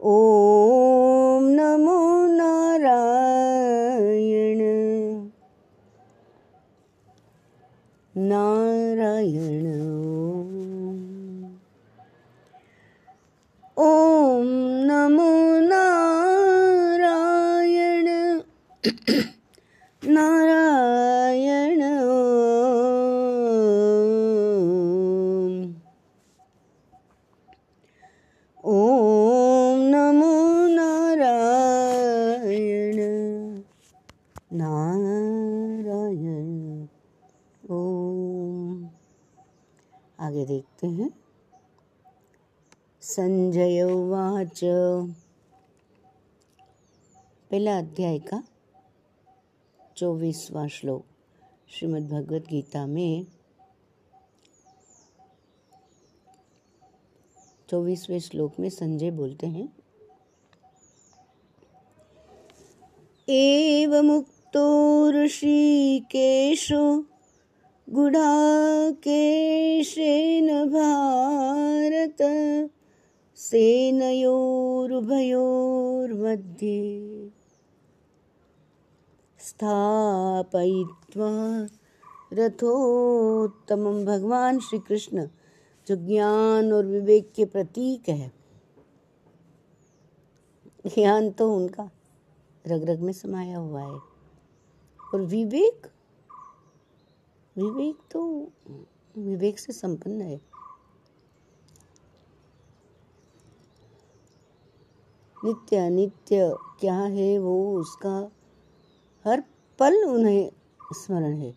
Oh. पहला अध्याय का चौबीसवा श्लोक श्रीमद् भगवत गीता में चौबीसवें श्लोक में संजय बोलते हैं, एव एवमुक्तो ऋषिकेशो गुडाकेशेन भारत, सेनयोरुभयोर्मध्ये। स्थापयित्वा। रथोत्तमं भगवान श्री कृष्ण जो ज्ञान और विवेक के प्रतीक है। ज्ञान तो उनका रग रग में समाया हुआ है। और विवेक? विवेक तो विवेक से संपन्न है। नित्य नित्य क्या है वो उसका हर पल उन्हें स्मरण है।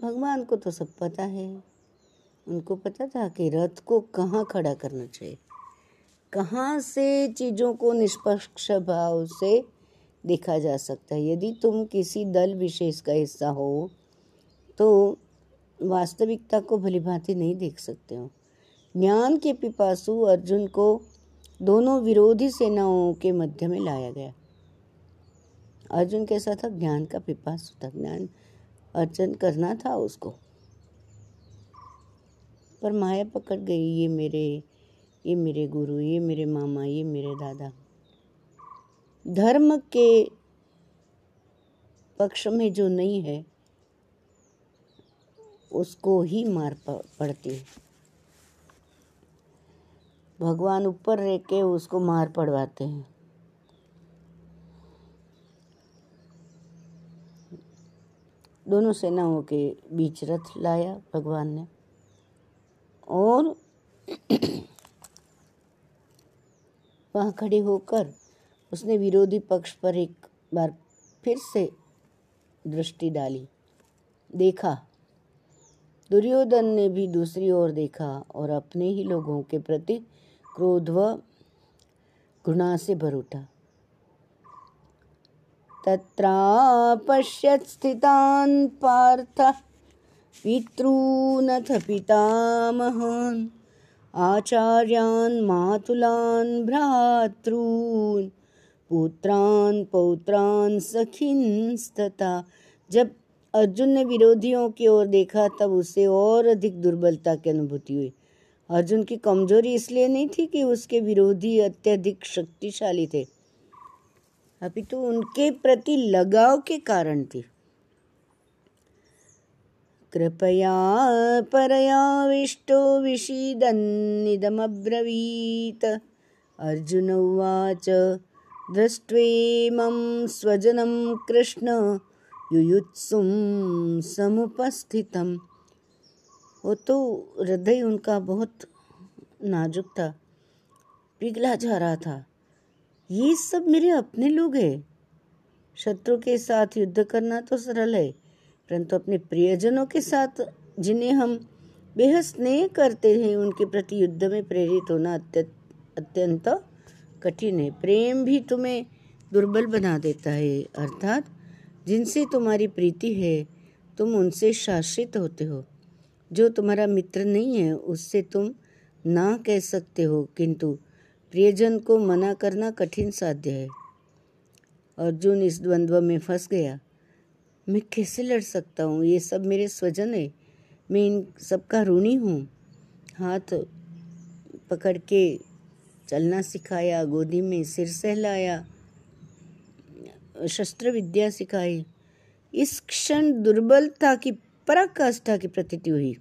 भगवान को तो सब पता है। उनको पता था कि रथ को कहाँ खड़ा करना चाहिए। कहाँ से चीज़ों को निष्पक्ष भाव से देखा जा सकता है। यदि तुम किसी दल विशेष का हिस्सा हो तो वास्तविकता को भली भांति नहीं देख सकते हो। ज्ञान के पिपासु अर्जुन को दोनों विरोधी सेनाओं के मध्य में लाया गया। अर्जुन कैसा था? ज्ञान का पिपासु था। ज्ञान अर्जन करना था उसको। पर माया पकड़ गई, ये मेरे ये मेरे गुरु, ये मेरे मामा, ये मेरे दादा। धर्म के पक्ष में जो नहीं है, उसको ही मार पड़ती है। भगवान ऊपर रह के उसको मार पड़वाते हैं। दोनों सेनाओं के बीच रथ लाया भगवान ने और वहाँ खड़े होकर उसने विरोधी पक्ष पर एक बार फिर से दृष्टि डाली। देखा, दुर्योधन ने भी दूसरी ओर देखा और अपने ही लोगों के प्रति क्रोध व घृणा से भर उठा। तत्रापश्यत् स्थितान् पार्थ पितॄनथ आचार्यान् मातुलान् भ्रातॄन्, पुत्रान् पौत्रान् सखिंस्तथा। जब अर्जुन ने विरोधियों की ओर देखा, तब उसे और अधिक दुर्बलता की अनुभूति हुई। अर्जुन की कमज़ोरी इसलिए नहीं थी कि उसके विरोधी अत्यधिक शक्तिशाली थे। तो उनके प्रति लगाव के कारण थी। कृपया परयाविष्टो विषीदन्निदमब्रवीत् अर्जुन उवाच दृष्ट्वेमं स्वजनं कृष्ण युयुत्सुं समुपस्थितम। वो तो हृदय उनका बहुत नाजुक था। पिघला जा रहा था। ये सब मेरे अपने लोग हैं। शत्रु के साथ युद्ध करना तो सरल है, परंतु अपने प्रियजनों के साथ जिन्हें हम बेहद स्नेह करते हैं, उनके प्रति युद्ध में प्रेरित होना अत्यंत कठिन है। प्रेम भी तुम्हें दुर्बल बना देता है, अर्थात जिनसे तुम्हारी प्रीति है, तुम उनसे शासित होते हो। जो तुम्हारा मित्र नहीं है, उससे तुम ना कह सकते हो, किंतु प्रियजन को मना करना कठिन साध्य है। अर्जुन इस द्वंद्व में फंस गया। मैं कैसे लड़ सकता हूँ? ये सब मेरे स्वजन है। मैं इन सबका ऋणी हूँ। हाथ पकड़ के चलना सिखाया, गोदी में सिर सहलाया, शस्त्र विद्या सिखाई। इस क्षण दुर्बलता की, पराकाष्ठा की प्रतीति हुई।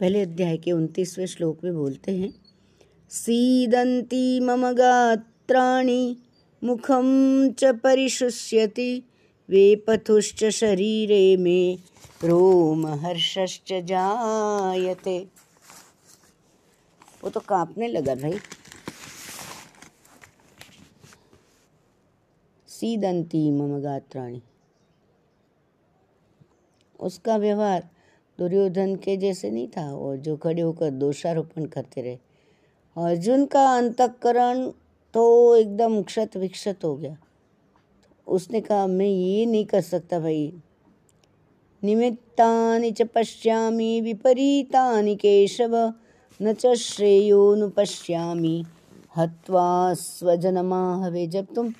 पहले अध्याय के उनतीसवें श्लोक में बोलते हैं, सीदंती मम गात्राणि मुखम च परिशुष्यति, वेपथुश्च शरीरे मे रोमहर्षश्च जायते। वो तो कांपने लगा भाई। सीदंती मम गात्राणी। उसका व्यवहार दुर्योधन के जैसे नहीं था और जो खड़े होकर दोषारोपण करते रहे। अर्जुन का अंतकरण तो एकदम क्षत विक्षत हो गया। उसने कहा, मैं ये नहीं कर सकता भाई। निमित्तानि च पश्यामि विपरीतानि केशव, न च श्रेयोनुपश्यामि हत्वा स्वजनमाहवे जब तुम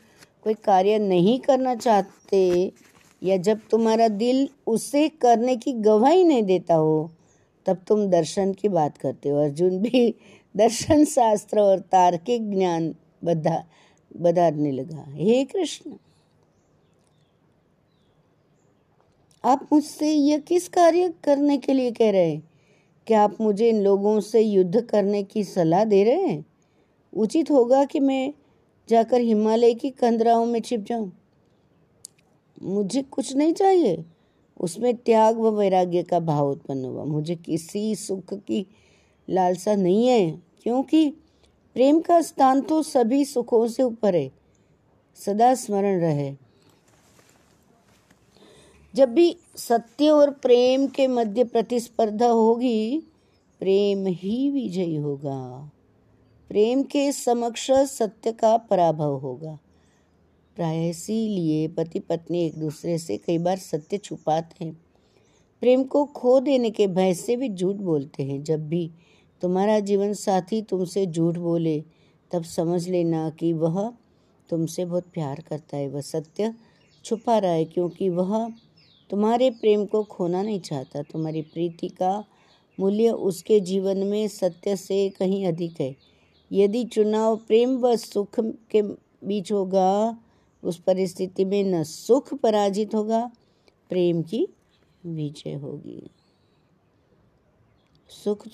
कोई कार्य नहीं करना चाहते या जब तुम्हारा दिल उसे करने की गवाही नहीं देता हो, तब तुम दर्शन की बात करते हो। अर्जुन भी दर्शन शास्त्र और तार्किक ज्ञान बधा बधाने लगा। हे कृष्ण, आप मुझसे यह किस कार्य करने के लिए कह रहे हैं? क्या आप मुझे इन लोगों से युद्ध करने की सलाह दे रहे हैं? उचित होगा कि मैं जाकर हिमालय की कंदराओं में छिप जाऊँ। मुझे कुछ नहीं चाहिए। उसमें त्याग व वैराग्य का भाव उत्पन्न हुआ। मुझे किसी सुख की लालसा नहीं है, क्योंकि प्रेम का स्थान तो सभी सुखों से ऊपर है। सदा स्मरण रहे। जब भी सत्य और प्रेम के मध्य प्रतिस्पर्धा होगी, प्रेम ही विजयी होगा। प्रेम के समक्ष सत्य का पराभव होगा। प्राय इसीलिए पति पत्नी एक दूसरे से कई बार सत्य छुपाते हैं। प्रेम को खो देने के भय से भी झूठ बोलते हैं। जब भी तुम्हारा जीवन साथी तुमसे झूठ बोले, तब समझ लेना कि वह तुमसे बहुत प्यार करता है। वह सत्य छुपा रहा है, क्योंकि वह तुम्हारे प्रेम को खोना नहीं चाहता। तुम्हारी प्रीति का मूल्य उसके जीवन में सत्य से कहीं अधिक है। यदि चुनाव प्रेम व सुख के बीच होगा उस परिस्थिति में न सुख पराजित होगा, प्रेम की विजय होगी। सुख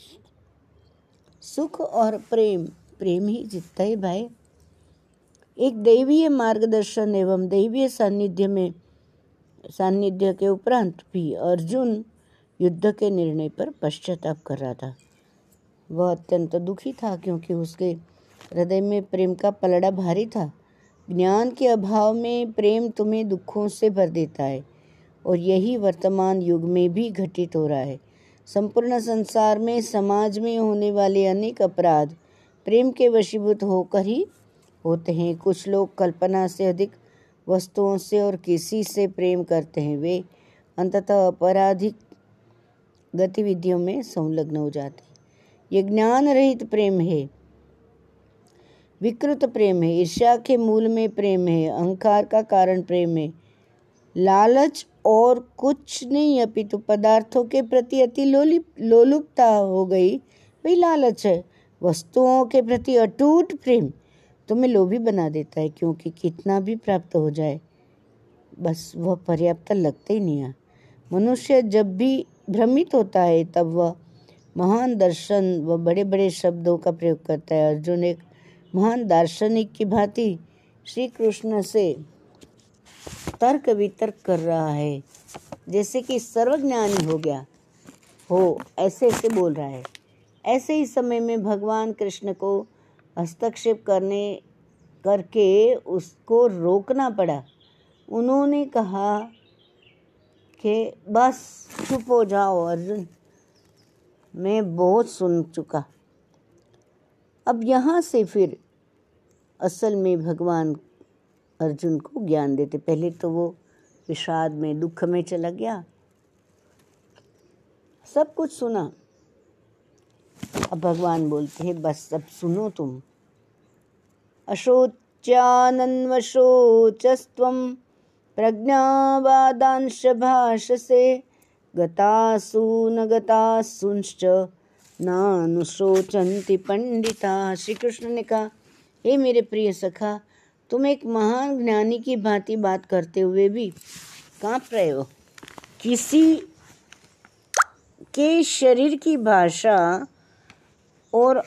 सुख और प्रेम प्रेम ही जीतता है भाई। एक दैवीय मार्गदर्शन एवं दैवीय सानिध्य में सानिध्य के उपरांत भी अर्जुन युद्ध के निर्णय पर पश्चाताप कर रहा था। वह अत्यंत दुखी था क्योंकि उसके हृदय में प्रेम का पलड़ा भारी था। ज्ञान के अभाव में प्रेम तुम्हें दुखों से भर देता है और यही वर्तमान युग में भी घटित हो रहा है। संपूर्ण संसार में, समाज में होने वाले अनेक अपराध प्रेम के वशीभूत होकर ही होते हैं। कुछ लोग कल्पना से अधिक, वस्तुओं से और किसी से प्रेम करते हैं। वे अंततः अपराधिक गतिविधियों में संलग्न हो जाते हैं। ये ज्ञान रहित प्रेम है। विकृत प्रेम है, ईर्ष्या के मूल में प्रेम है, अहंकार का कारण प्रेम है। लालच और कुछ नहीं, अपितु पदार्थों के प्रति अति लोलुपता हो गई, वही लालच है। वस्तुओं के प्रति अटूट प्रेम तुम्हें लोभी बना देता है, क्योंकि कितना भी प्राप्त हो जाए, बस वह पर्याप्त लगता ही नहीं है। मनुष्य जब भी भ्रमित होता है, तब वह महान दर्शन व बड़े बड़े शब्दों का प्रयोग करता है। अर्जुन एक महान दार्शनिक की भांति श्री कृष्ण से तर्क वितर्क कर रहा है। जैसे कि सर्वज्ञानी हो गया, हो, ऐसे ऐसे बोल रहा है। ऐसे ही समय में भगवान कृष्ण को हस्तक्षेप करने, करके उसको रोकना पड़ा। उन्होंने कहा कि, बस, चुप हो जाओ अर्जुन मैं बहुत सुन चुका। अब यहाँ से फिर असल में भगवान अर्जुन को ज्ञान देते। पहले तो वो विषाद में, दुख में चला गया। सब कुछ सुना। अब भगवान बोलते हैं, बस अब सुनो तुम। अशोच्यानन्वशोचस्त्वं प्रज्ञावादांश भाषसे गतासु न गतासूंश्च। नानुशोचंति पंडिता श्री कृष्ण ने कहा हे मेरे प्रिय सखा, तुम एक महान ज्ञानी की भांति बात करते हुए भी काँप रहे हो। किसी के शरीर की भाषा और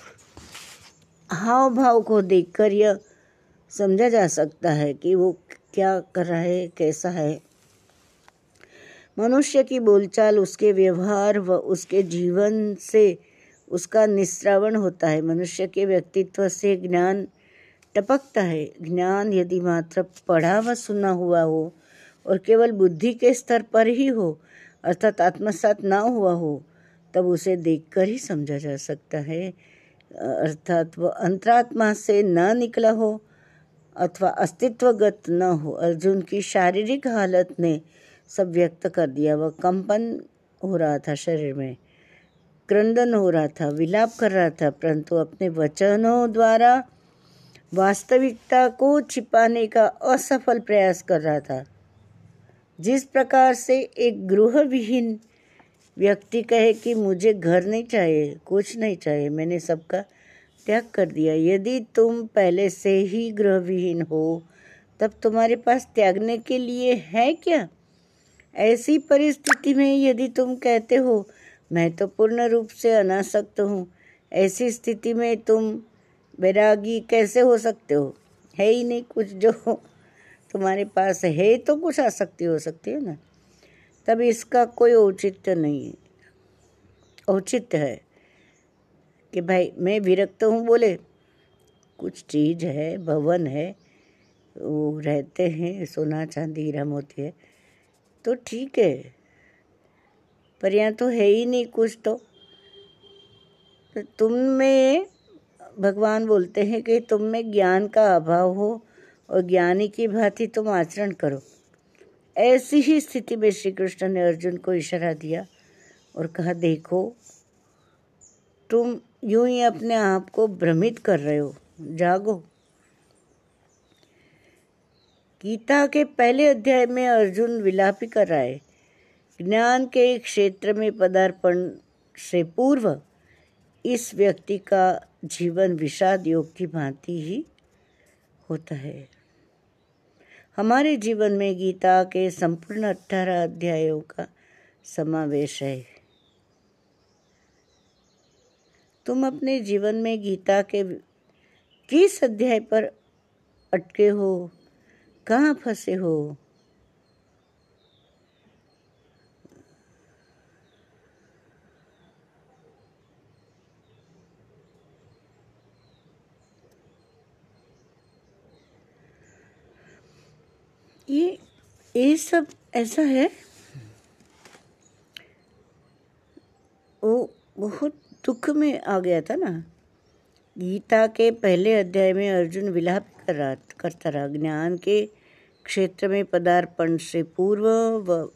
हाव भाव को देखकर यह समझा जा सकता है कि वो क्या कर रहा है, कैसा है। मनुष्य की बोलचाल, उसके व्यवहार व उसके जीवन से उसका निस्रावण होता है। मनुष्य के व्यक्तित्व से ज्ञान टपकता है। ज्ञान यदि मात्र पढ़ा व सुना हुआ हो और केवल बुद्धि के स्तर पर ही हो, अर्थात आत्मसात ना हुआ हो, तब उसे देखकर ही समझा जा सकता है। अर्थात वह अंतरात्मा से न निकला हो अथवा अस्तित्वगत न हो, अर्जुन की शारीरिक हालत ने सब व्यक्त कर दिया। वह कंपन हो रहा था शरीर में, क्रंदन हो रहा था, विलाप कर रहा था, परंतु अपने वचनों द्वारा वास्तविकता को छिपाने का असफल प्रयास कर रहा था। जिस प्रकार से एक गृह विहीन व्यक्ति कहे कि मुझे घर नहीं चाहिए, कुछ नहीं चाहिए, मैंने सबका त्याग कर दिया। यदि तुम पहले से ही गृह विहीन हो, तब तुम्हारे पास त्यागने के लिए है क्या? ऐसी परिस्थिति में यदि तुम कहते हो, मैं तो पूर्ण रूप से अनासक्त हूँ, ऐसी स्थिति में तुम बैरागी कैसे हो सकते हो? है ही नहीं कुछ जो तुम्हारे पास है तो कुछ आसक्ति हो सकती है ना? तब इसका कोई औचित्य नहीं है। औचित्य है कि भाई मैं विरक्त हूँ बोले। कुछ चीज़ है भवन है वो रहते हैं सोना चांदी हीरा मोती है। तो ठीक है पर यहाँ तो है ही नहीं कुछ तो, तो तुम में भगवान बोलते हैं कि तुम में ज्ञान का अभाव हो और ज्ञानी की भांति तुम आचरण करो। ऐसी ही स्थिति में श्री कृष्ण ने अर्जुन को इशारा दिया और कहा, देखो, तुम यूँ ही अपने आप को भ्रमित कर रहे हो। जागो। गीता के पहले अध्याय में अर्जुन विलापी कर रहा है, ज्ञान के क्षेत्र में पदार्पण से पूर्व इस व्यक्ति का जीवन विषाद योग की भांति ही होता है। हमारे जीवन में गीता के संपूर्ण अठारह अध्यायों का समावेश है। तुम अपने जीवन में गीता के किस अध्याय पर अटके हो? कहाँ फंसे हो? ये ये सब ऐसा है। वो बहुत दुख में आ गया था ना। गीता के पहले अध्याय में अर्जुन विलाप कर रहा, करता रहा। ज्ञान के क्षेत्र में पदार्पण से पूर्व व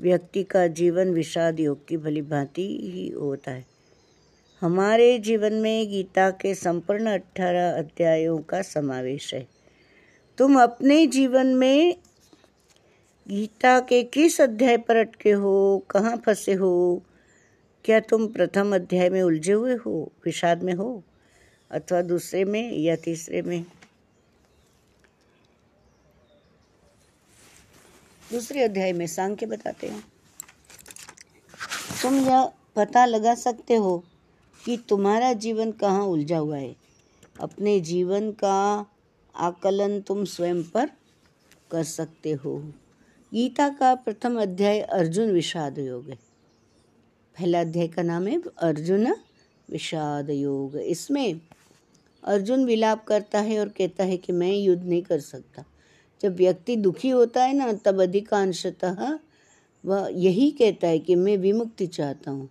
व्यक्ति का जीवन विषाद योग की भली भांति ही होता है। हमारे जीवन में गीता के संपूर्ण अठारह अध्यायों का समावेश है। तुम अपने जीवन में गीता के किस अध्याय पर अटके हो? कहाँ फंसे हो? क्या तुम प्रथम अध्याय में उलझे हुए हो? विषाद में हो? अथवा दूसरे में या तीसरे में? दूसरे अध्याय में सांख्य बताते हैं। तुम यह पता लगा सकते हो कि तुम्हारा जीवन कहाँ उलझा हुआ है। अपने जीवन का आकलन तुम स्वयं पर कर सकते हो। गीता का प्रथम अध्याय अर्जुन विषाद योग है। पहला अध्याय का नाम है अर्जुन विषाद योग इसमें अर्जुन विलाप करता है और कहता है कि मैं युद्ध नहीं कर सकता। जब व्यक्ति दुखी होता है ना, तब अधिकांशतः वह यही कहता है कि मैं विमुक्ति चाहता हूँ।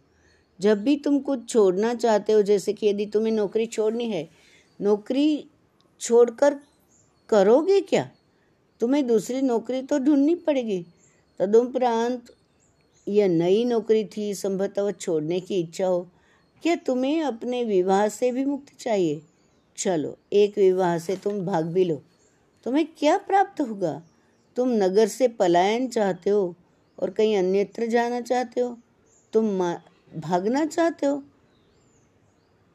जब भी तुम कुछ छोड़ना चाहते हो, जैसे कि यदि तुम्हें नौकरी छोड़नी है, नौकरी छोड़कर करोगे क्या? तुम्हें दूसरी नौकरी तो ढूंढनी पड़ेगी। तदुपरांत यह नई नौकरी थी, संभवतः छोड़ने की इच्छा हो। क्या तुम्हें अपने विवाह से भी मुक्ति चाहिए? चलो, एक विवाह से तुम भाग भी लो। तुम्हें क्या प्राप्त होगा? तुम नगर से पलायन चाहते हो और कहीं अन्यत्र जाना चाहते हो? तुम भागना चाहते हो?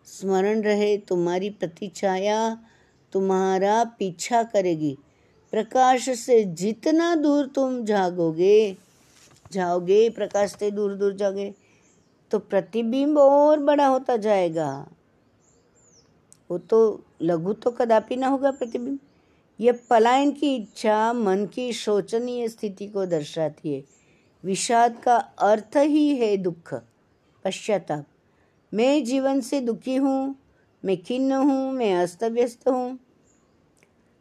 स्मरण रहे तुम्हारी प्रतिछाया तुम्हारा पीछा करेगी। प्रकाश से जितना दूर तुम जागोगे, जाओगे, प्रकाश से दूर दूर जाओगे तो प्रतिबिंब और बड़ा होता जाएगा। वो तो लघु तो कदापि ना होगा प्रतिबिंब। यह पलायन की इच्छा मन की शोचनीय स्थिति को दर्शाती है। विषाद का अर्थ ही है दुख। पश्चाताप। मैं जीवन से दुखी हूँ मैं खिन्न हूँ मैं अस्त व्यस्त हूँ।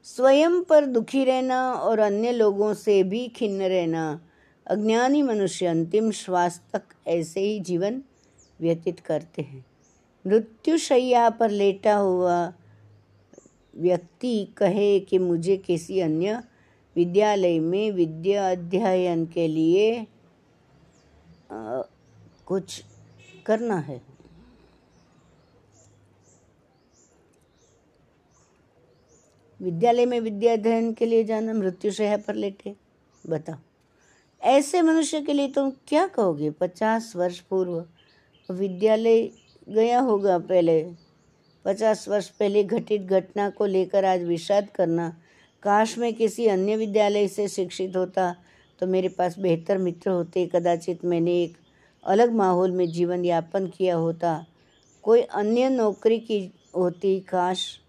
स्वयं पर दुखी रहना और अन्य लोगों से भी खिन्न रहना अज्ञानी मनुष्य अंतिम श्वास तक ऐसे ही जीवन व्यतीत करते हैं। मृत्यु शैया पर लेटा हुआ व्यक्ति कहे कि मुझे किसी अन्य विद्यालय में विद्या अध्ययन के लिए आ, कुछ करना है। विद्यालय में विद्या अध्ययन के लिए जाना, मृत्यु शैया पर लेटे। बताओ। ऐसे मनुष्य के लिए तुम क्या कहोगे? पचास वर्ष पूर्व विद्यालय गया होगा पहले। पचास वर्ष पहले घटित घटना को लेकर आज विषाद करना, काश में किसी अन्य विद्यालय से शिक्षित होता तो मेरे पास बेहतर मित्र होते, कदाचित मैंने एक अलग माहौल में जीवन यापन किया होता। कोई अन्य नौकरी की होती, काश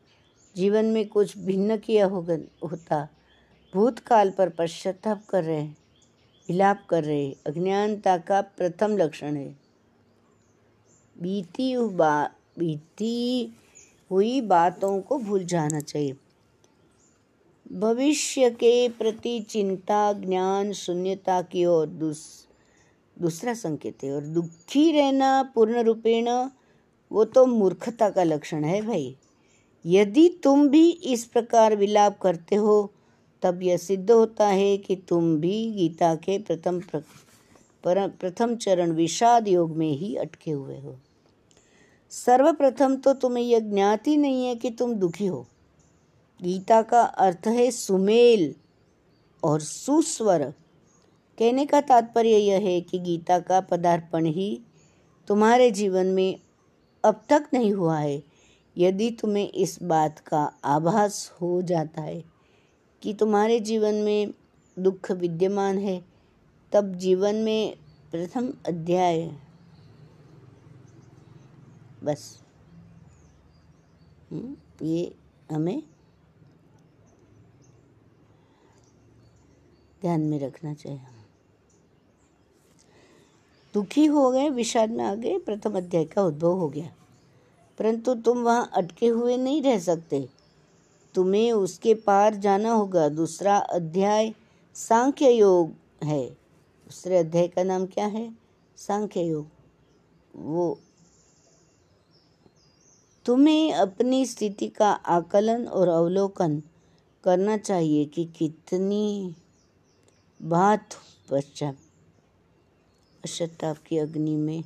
जीवन में कुछ भिन्न किया होगा होता। भूतकाल पर पश्चाताप कर रहे हैं विलाप कर रहे अज्ञानता का प्रथम लक्षण है। बीती बा बीती हुई बातों को भूल जाना चाहिए। भविष्य के प्रति चिंता ज्ञान शून्यता की ओर दूस, दूसरा संकेत है। और दुखी रहना पूर्ण रूपेण वो तो मूर्खता का लक्षण है भाई। यदि तुम भी इस प्रकार विलाप करते हो, तब यह सिद्ध होता है कि तुम भी गीता के प्रथम प्रथम चरण विषाद योग में ही अटके हुए हो। सर्वप्रथम तो तुम्हें यह ज्ञाति नहीं है कि तुम दुखी हो। गीता का अर्थ है सुमेल और सुस्वर। कहने का तात्पर्य यह है कि गीता का पदार्पण ही तुम्हारे जीवन में अब तक नहीं हुआ है। यदि तुम्हें इस बात का आभास हो जाता है कि तुम्हारे जीवन में दुख विद्यमान है तब जीवन में प्रथम अध्याय बस। हम्म, ये हमें ध्यान में रखना चाहिए। दुखी हो गए विषाद में आ गए प्रथम अध्याय का उद्भव हो गया। परंतु तुम वहाँ अटके हुए नहीं रह सकते। तुम्हें उसके पार जाना होगा। दूसरा अध्याय सांख्य योग है। दूसरे अध्याय का नाम क्या है? सांख्य योग। वो तुम्हें अपनी स्थिति का आकलन और अवलोकन करना चाहिए कि कितनी बात पश्चात पश्चाताप की अग्नि में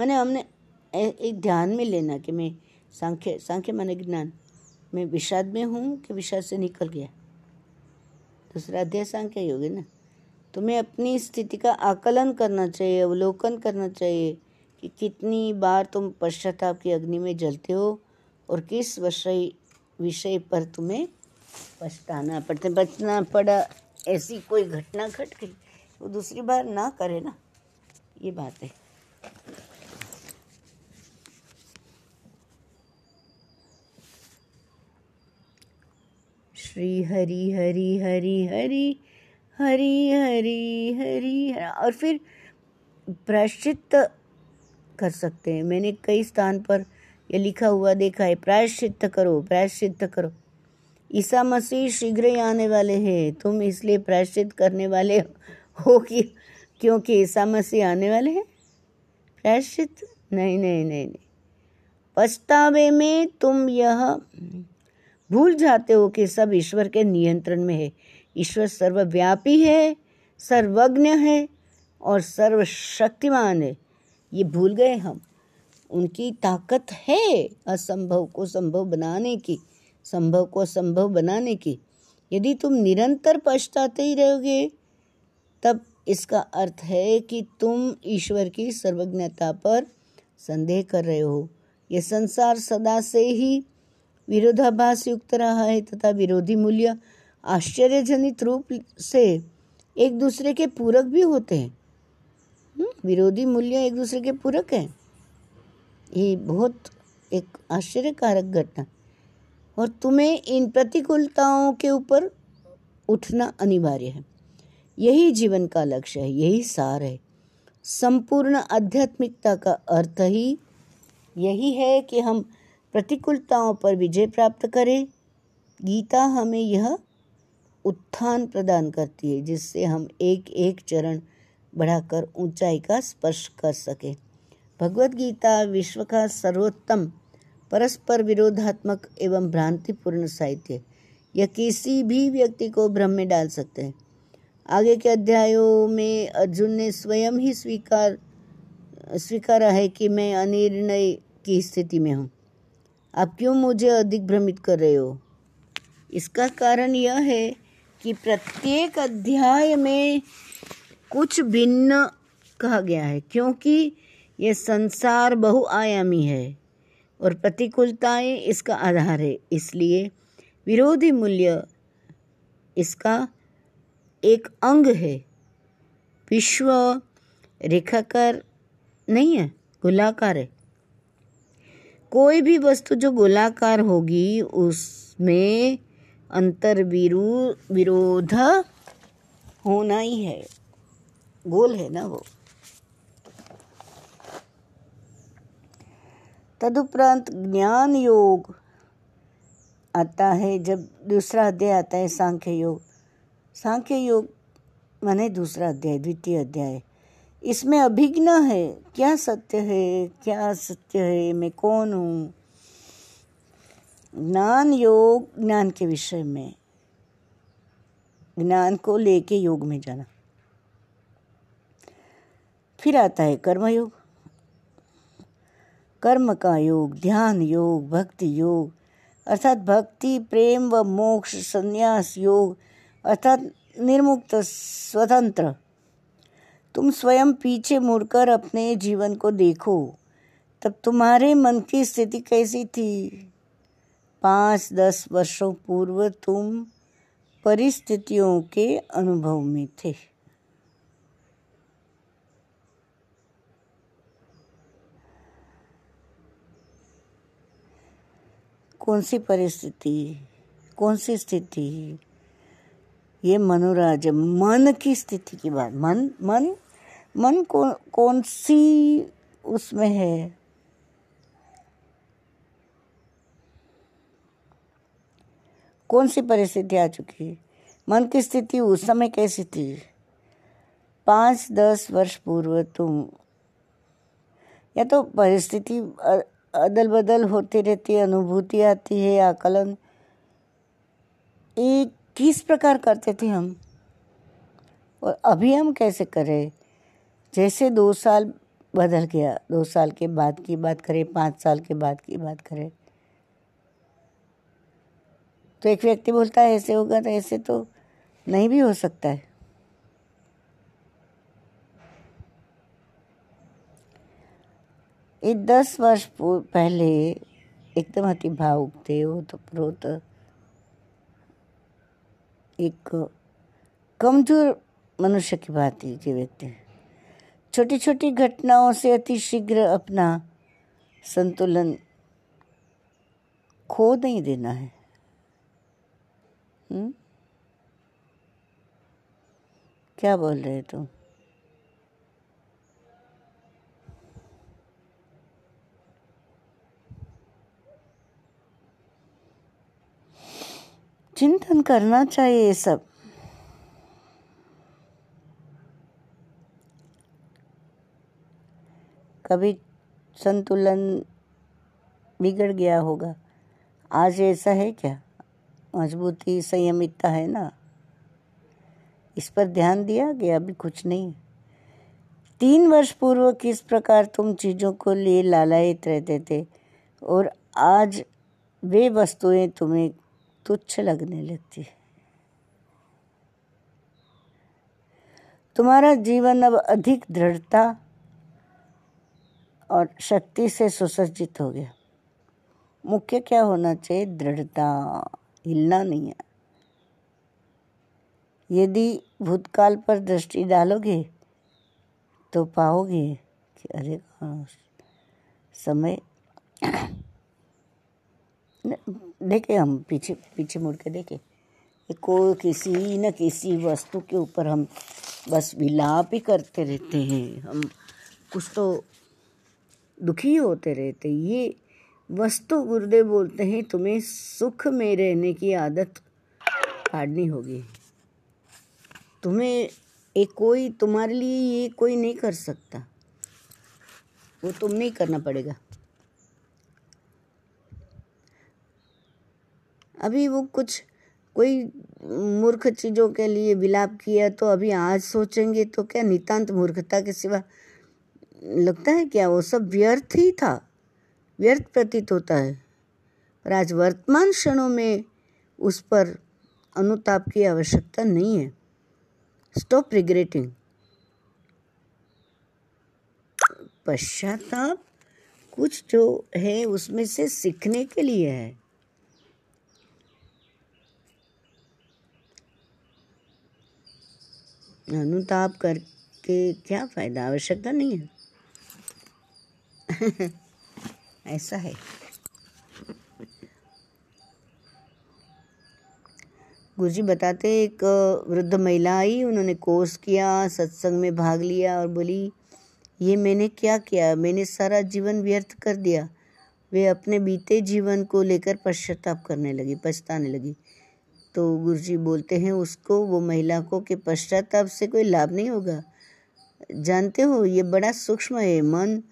मैंने हमने एक ध्यान में लेना कि मैं सांख्य सांख्य माने ज्ञान। मैं विषाद में हूँ कि विषाद से निकल गया। दूसरा अध्याय सांख्य योग ना। तुम्हें अपनी स्थिति का आकलन करना चाहिए, अवलोकन करना चाहिए कि कितनी बार तुम पश्चाताप की अग्नि में जलते हो और किस विषय विषय पर तुम्हें पछताना पड़ते बचना पड़ा। ऐसी कोई घटना घट गई, वो दूसरी बार ना करे ना। ये बात है। श्री हरि हरि हरि हरि हरि हरि हरि और फिर प्रायश्चित कर सकते हैं। मैंने कई स्थान पर ये लिखा हुआ देखा है, प्रायश्चित करो प्रायश्चित करो। ईसा मसीह शीघ्र ही आने वाले हैं। तुम इसलिए प्रायश्चित करने वाले हो कि, क्योंकि ईसा मसीह आने वाले हैं? प्रायश्चित? नहीं नहीं नहीं नहीं। पछतावे में तुम यह भूल जाते हो कि सब ईश्वर के नियंत्रण में है। ईश्वर सर्वव्यापी है, सर्वज्ञ है और सर्वशक्तिमान है। ये भूल गए हम। उनकी ताकत है असंभव को संभव बनाने की, संभव को संभव बनाने की। यदि तुम निरंतर पछताते ही रहोगे, तब इसका अर्थ है कि तुम ईश्वर की सर्वज्ञता पर संदेह कर रहे हो। यह संसार सदा से ही विरोधाभास युक्त रहा है तथा विरोधी मूल्य आश्चर्यजनित रूप से एक दूसरे के पूरक भी होते हैं। हम्म, विरोधी मूल्य एक दूसरे के पूरक हैं। ये बहुत एक आश्चर्यकारक घटना। और तुम्हें इन प्रतिकूलताओं के ऊपर उठना अनिवार्य है। यही जीवन का लक्ष्य है यही सार है। संपूर्ण आध्यात्मिकता का अर्थ ही यही है कि हम प्रतिकूलताओं पर विजय प्राप्त करें। गीता हमें यह उत्थान प्रदान करती है, जिससे हम एक एक चरण बढ़ाकर ऊंचाई का स्पर्श कर सकें। भगवत गीता विश्व का सर्वोत्तम परस्पर विरोधात्मक एवं भ्रांतिपूर्ण साहित्य यह किसी भी व्यक्ति को भ्रम में डाल सकते हैं। आगे के अध्यायों में अर्जुन ने स्वयं ही स्वीकार, स्वीकारा है कि मैं अनिर्णय की स्थिति में हूँ। आप क्यों मुझे अधिक भ्रमित कर रहे हो? इसका कारण यह है कि प्रत्येक अध्याय में कुछ भिन्न कहा गया है, क्योंकि यह संसार बहुआयामी है और प्रतिकूलताएँ इसका आधार है। इसलिए विरोधी मूल्य इसका एक अंग है। विश्व रेखाकार नहीं है, गोलाकार है। कोई भी वस्तु जो गोलाकार होगी, उसमें अंतर विरोध होना ही है। गोल है ना वो? तदुपरांत ज्ञान योग आता है, जब दूसरा अध्याय आता है, सांख्य योग। सांख्य योग माने दूसरा अध्याय, द्वितीय अध्याय। इसमें अभिज्ञ है। क्या सत्य है? क्या सत्य है? मैं कौन हूँ? ज्ञान योग, ज्ञान के विषय में। ज्ञान को लेके योग में जाना। फिर आता है कर्म योग कर्म का योग, ध्यान योग, भक्ति योग, अर्थात भक्ति, प्रेम व मोक्ष, संन्यास योग, अर्थात निर्मुक्त, स्वतंत्र। तुम स्वयं पीछे मुड़कर अपने जीवन को देखो। तब तुम्हारे मन की स्थिति कैसी थी? पाँच, दस वर्षों पूर्व तुम परिस्थितियों के अनुभव में थे। कौन सी परिस्थिति, कौन सी स्थिति? ये मनोराज मन की स्थिति की बात, मन मन मन कौन कौन सी उसमें है? कौन सी परिस्थिति आ चुकी? मन की स्थिति उस समय कैसी थी? पाँच, दस वर्ष पूर्व तुम। या तो परिस्थिति अदल बदल होती रहती है, अनुभूति आती है, आकलन। एक किस प्रकार करते थे हम? और अभी हम कैसे करें? जैसे दो साल बदल गया, दो साल के बाद की बात करें, पाँच साल के बाद की बात करें तो एक व्यक्ति बोलता है, ऐसे होगा तो ऐसे तो नहीं भी हो सकता है। ये दस वर्ष पहले एकदम अति भावुक थे, वो तो प्रोत एक कमज़ोर मनुष्य की बात है ये व्यक्ति। छोटी छोटी घटनाओं से अति शीघ्र अपना संतुलन खो नहीं देना है। हुँ? क्या बोल रहे तुम? चिंतन करना चाहिए ये सब। कभी संतुलन बिगड़ गया होगा। आज ऐसा है क्या? मजबूती, संयमितता है ना? इस पर ध्यान दिया गया, अभी कुछ नहीं। तीन वर्ष पूर्व किस प्रकार तुम चीज़ों को लिए लालायित रहते थे? और आज वे वस्तुएँ तुम्हें तुच्छ लगने लगती है। तुम्हारा जीवन अब अधिक दृढ़ता और शक्ति से सुसज्जित हो गया। मुख्य क्या होना चाहिए? दृढ़ता। हिलना नहीं है। यदि भूतकाल पर दृष्टि डालोगे तो पाओगे कि अरे समय देखे हम पीछे पीछे मुड़ के देखे। कोई किसी न किसी वस्तु के ऊपर हम बस विलाप ही करते रहते हैं। हम कुछ तो दुखी होते रहते ये वस्तु गुरुदेव बोलते हैं, तुम्हें सुख में रहने की आदत काटनी होगी। तुम्हें एक कोई, तुम्हारे लिए ये कोई नहीं कर सकता। वो तुम नहीं करना पड़ेगा। अभी वो कुछ, कोई मूर्ख चीज़ों के लिए विलाप किया तो अभी आज सोचेंगे तो क्या नितांत मूर्खता के सिवा लगता है क्या? वो सब व्यर्थ ही था। व्यर्थ प्रतीत होता है। पर आज वर्तमान क्षणों में उस पर अनुताप की आवश्यकता नहीं है। स्टॉप रिग्रेटिंग पश्चाताप कुछ जो है उसमें से सीखने के लिए है। अनुताप करके क्या फ़ायदा? आवश्यकता नहीं है। ऐसा है। गुरु जी बताते एक वृद्ध महिला आई, उन्होंने कोर्स किया, सत्संग में भाग लिया और बोली, ये मैंने क्या किया? मैंने सारा जीवन व्यर्थ कर दिया। वे अपने बीते जीवन को लेकर पश्चाताप करने लगी, पछताने लगी। तो गुरु जी बोलते हैं, उसको, वो महिला को कि पश्चाताप से कोई लाभ नहीं होगा। जानते हो, ये बड़ा सूक्ष्म है, मन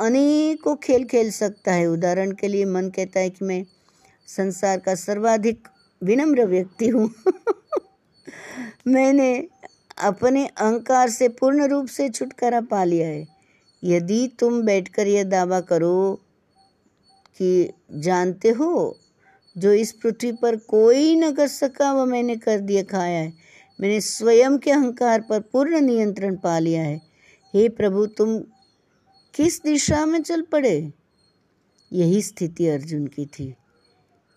अनेकों खेल खेल सकता है। उदाहरण के लिए मन कहता है कि मैं संसार का सर्वाधिक विनम्र व्यक्ति हूँ। मैंने अपने अहंकार से पूर्ण रूप से छुटकारा पा लिया है। यदि तुम बैठकर यह दावा करो कि जानते हो, जो इस पृथ्वी पर कोई न कर सका, वह मैंने कर दिया, खाया है। मैंने स्वयं के अहंकार पर पूर्ण नियंत्रण पा लिया है। हे प्रभु, तुम किस दिशा में चल पड़े? यही स्थिति अर्जुन की थी।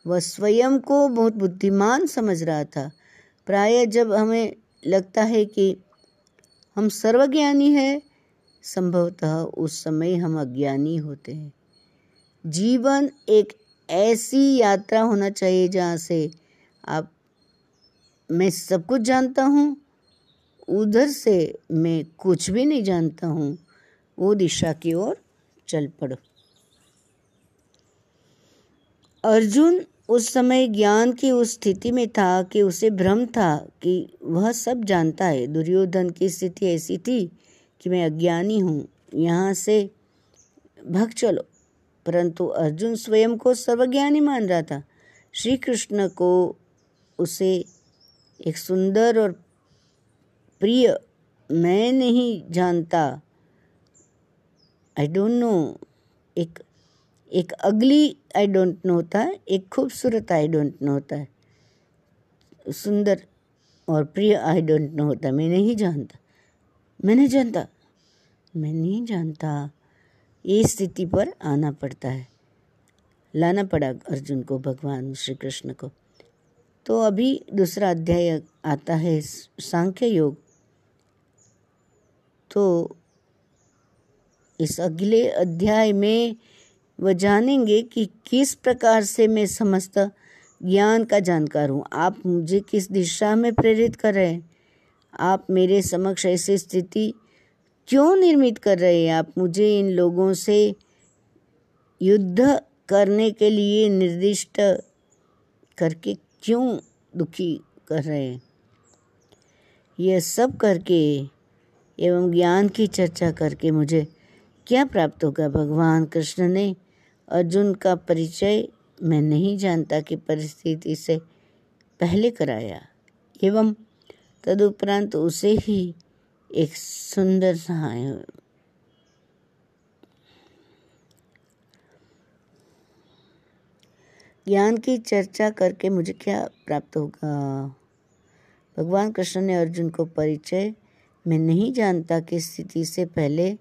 वह स्वयं को बहुत बुद्धिमान समझ रहा था। प्राय जब हमें लगता है कि हम सर्वज्ञानी हैं, संभवतः उस समय हम अज्ञानी होते हैं। जीवन एक ऐसी यात्रा होना चाहिए जहाँ से आप, मैं सब कुछ जानता हूँ, उधर से मैं कुछ भी नहीं जानता हूँ। वो दिशा की ओर चल पड़ो। अर्जुन उस समय ज्ञान की उस स्थिति में था कि उसे भ्रम था कि वह सब जानता है। दुर्योधन की स्थिति ऐसी थी कि मैं अज्ञानी हूँ, यहाँ से भग चलो। परंतु अर्जुन स्वयं को सर्वज्ञानी मान रहा था। श्री कृष्ण को उसे एक सुंदर और प्रिय मैं नहीं जानता आई डोंट नो एक एक अगली आई डोंट नो होता है, एक खूबसूरत आई डोंट नो होता है। सुंदर और प्रिय आई डोंट नो होता है। मैं नहीं जानता। मैं नहीं जानता। मैं नहीं जानता। ये स्थिति पर आना पड़ता है। लाना पड़ा अर्जुन को, भगवान श्री कृष्ण को। तो अभी दूसरा अध्याय आता है, सांख्य योग। तो इस अगले अध्याय में वह जानेंगे कि किस प्रकार से मैं समस्त ज्ञान का जानकार हूँ। आप मुझे किस दिशा में प्रेरित कर रहे हैं? आप मेरे समक्ष ऐसी स्थिति क्यों निर्मित कर रहे हैं? आप मुझे इन लोगों से युद्ध करने के लिए निर्दिष्ट करके क्यों दुखी कर रहे हैं? यह सब करके एवं ज्ञान की चर्चा करके मुझे क्या प्राप्त होगा? भगवान कृष्ण ने अर्जुन का परिचय मैं नहीं जानता कि परिस्थिति से पहले कराया। एवं तदुपरांत उसे ही एक सुंदर सा ज्ञान की चर्चा करके मुझे क्या प्राप्त होगा? भगवान कृष्ण ने अर्जुन को परिचय मैं नहीं जानता कि स्थिति से पहले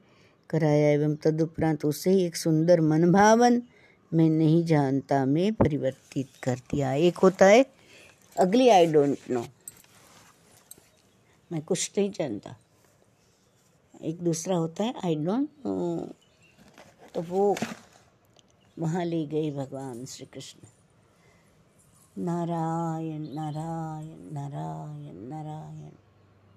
कराया एवं तदुपरांत उसे एक सुंदर मनभावन मैं नहीं जानता, में परिवर्तित कर दिया। एक होता है, अगली आई डोंट नो मैं कुछ नहीं जानता। एक दूसरा होता है आई डोंट नो तो वो वहाँ ले गए भगवान श्री कृष्ण नारायण नारायण नारायण नारायण